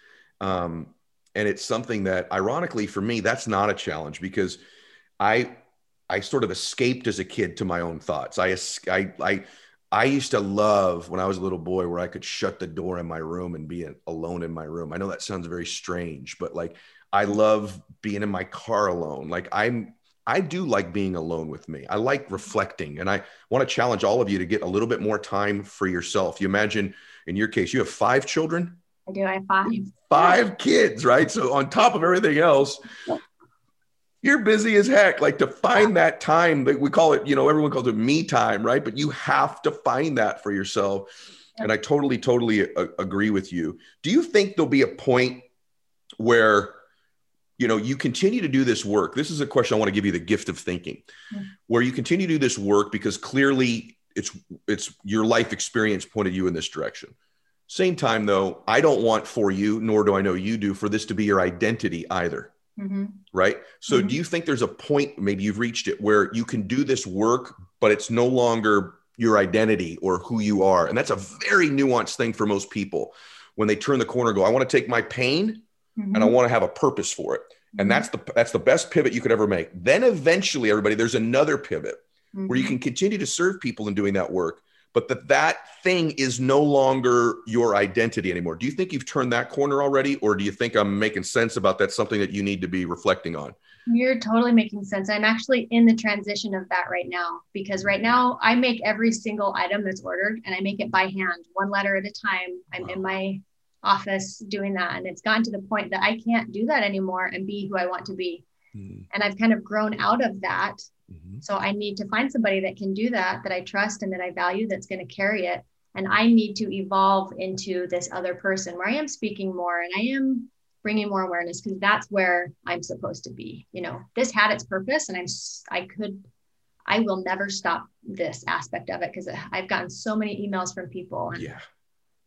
Um, and it's something that, ironically, for me, that's not a challenge because I, I sort of escaped as a kid to my own thoughts. I, I, I, I used to love when I was a little boy where I could shut the door in my room and be alone in my room. I know that sounds very strange, but like I love being in my car alone. Like I'm I do like being alone with me. I like reflecting and I want to challenge all of you to get a little bit more time for yourself. You imagine in your case you have 5 children? I do. I have 5. 5 kids, right? So on top of everything else, you're busy as heck. Like to find that time that we call it you know everyone calls it me time right? But you have to find that for yourself. And i totally totally a- agree with you. Do you think there'll be a point where you know you continue to do this work? This is a question i want to give you the gift of thinking. Mm-hmm. where you continue to do this work because clearly it's it's your life experience pointed you in this direction. Same time though i don't want for you nor do i know you do for this to be your identity either Mm-hmm. Right. So, mm-hmm. do you think there's a point, maybe you've reached it, where you can do this work, but it's no longer your identity or who you are? And that's a very nuanced thing for most people when they turn the corner, go, I want to take my pain mm-hmm. and I want to have a purpose for it. And mm-hmm. that's the that's the best pivot you could ever make. Then eventually, everybody, there's another pivot where you mm-hmm. can continue to serve people in doing that work, but that that thing is no longer your identity anymore. Do you think you've turned that corner already, or do you think I'm making sense about that? Something that you need to be reflecting on. You're totally making sense. I'm actually in the transition of that right now because right now I make every single item that's ordered and I make it by hand, one letter at a time. I'm wow. in my office doing that, and it's gotten to the point that I can't do that anymore and be who I want to be. Mm. And I've kind of grown out of that Mm-hmm. So I need to find somebody that can do that, that I trust and that I value, that's going to carry it. And I need to evolve into this other person where I am speaking more and I am bringing more awareness because that's where I'm supposed to be. You know, this had its purpose and I'm, I could, I will never stop this aspect of it because I've gotten so many emails from people and, yeah.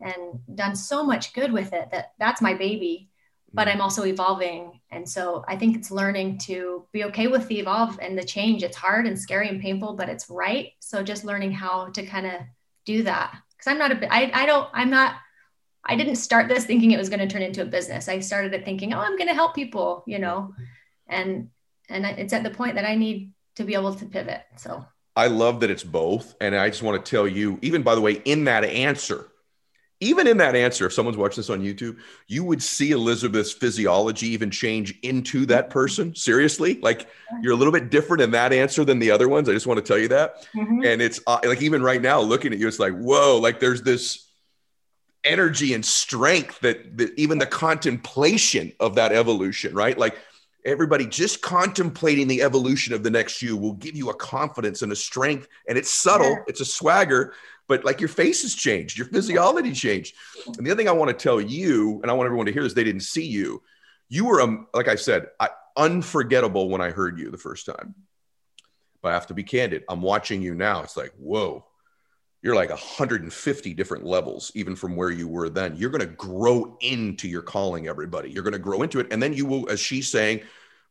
and done so much good with it that that's my baby but mm. I'm also evolving. And so I think it's learning to be okay with the evolve and the change. It's hard and scary and painful, but it's right. So just learning how to kind of do that. Cause I'm not a, I, I don't, I'm not, I didn't start this thinking it was going to turn into a business. I started it thinking, oh, I'm going to help people, you know, and, and it's at the point that I need to be able to pivot. So I love that it's both. And I just want to tell you, even by the way, in that answer, even in that answer, if someone's watching this on YouTube, you would see Elizabeth's physiology even change into that person. Seriously, like you're a little bit different in that answer than the other ones. I just want to tell you that. Mm-hmm. And it's uh, like even right now, looking at you, it's like whoa, like there's this energy and strength that, that even the contemplation of that evolution, right? Like everybody just contemplating the evolution of the next you will give you a confidence and a strength, and it's subtle, yeah. it's a swagger but like your face has changed, your physiology changed. And the other thing I want to tell you, and I want everyone to hear this, they didn't see you. You were, um, like I said, I, unforgettable when I heard you the first time. But I have to be candid. I'm watching you now. It's like, whoa, you're like 150 different levels, even from where you were then. You're going to grow into your calling, everybody. You're going to grow into it. And then you will, as she's saying,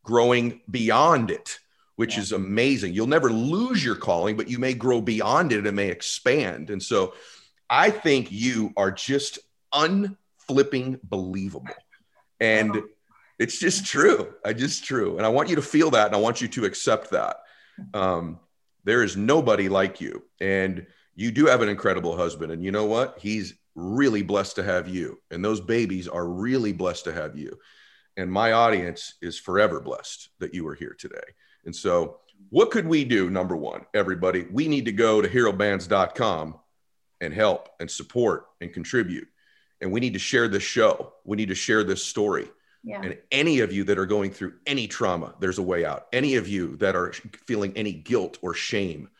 growing beyond it which yeah. is amazing. You'll never lose your calling, but you may grow beyond it and may expand. And so I think you are just unflipping believable. And it's just true. I just true. And I want you to feel that and I want you to accept that. Um, there is nobody like you. And you do have an incredible husband. And you know what? He's really blessed to have you. And those babies are really blessed to have you. And my audience is forever blessed that you are here today. And so, what could we do? Number one, everybody, we need to go to herobands.com and help and support and contribute. And we need to share this show. We need to share this story. Yeah. And any of you that are going through any trauma, there's a way out. Any of you that are feeling any guilt or shame,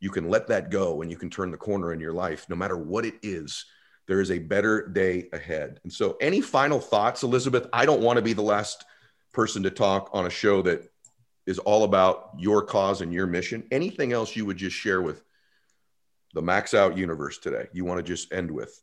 you can let that go and you can turn the corner in your life, no matter what it is. There is a better day ahead. And so, any final thoughts, Elizabeth? I don't want to be the last person to talk on a show that is all about your cause and your mission. Anything else you would just share with the Max Out universe today? You want to just end with?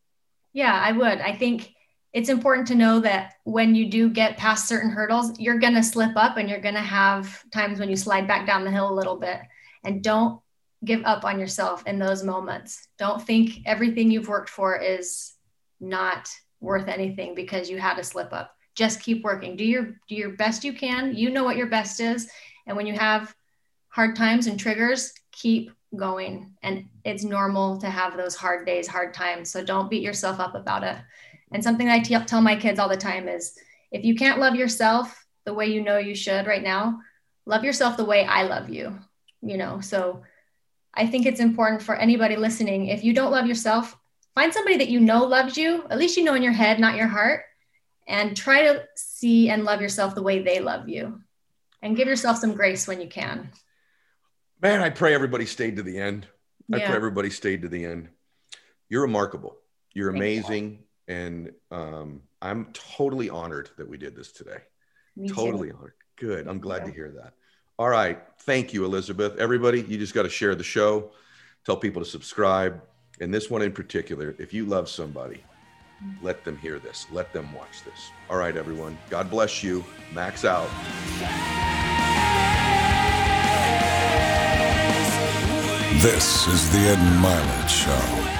Yeah, I would. I think it's important to know that when you do get past certain hurdles, you're going to slip up and you're going to have times when you slide back down the hill a little bit. And don't give up on yourself in those moments. Don't think everything you've worked for is not worth anything because you had a slip up. Just keep working. Do your do your best you can. You know what your best is. And when you have hard times and triggers, keep going. And it's normal to have those hard days, hard times. So don't beat yourself up about it. And something I t- tell my kids all the time is if you can't love yourself the way you know you should right now, love yourself the way I love you. You know, so I think it's important for anybody listening. If you don't love yourself, find somebody that you know loves you, at least you know in your head, not your heart, and try to see and love yourself the way they love you and give yourself some grace when you can. Man, I pray everybody stayed to the end. Yeah. I pray everybody stayed to the end. You're remarkable. You're amazing. You. And um, I'm totally honored that we did this today. Me totally too. honored. Good. I'm glad to hear that. All right. Thank you, Elizabeth. Everybody, you just got to share the show, tell people to subscribe. And this one in particular, if you love somebody, let them hear this, let them watch this. All right, everyone. God bless you. Max out. This is the Ed Mylett Show.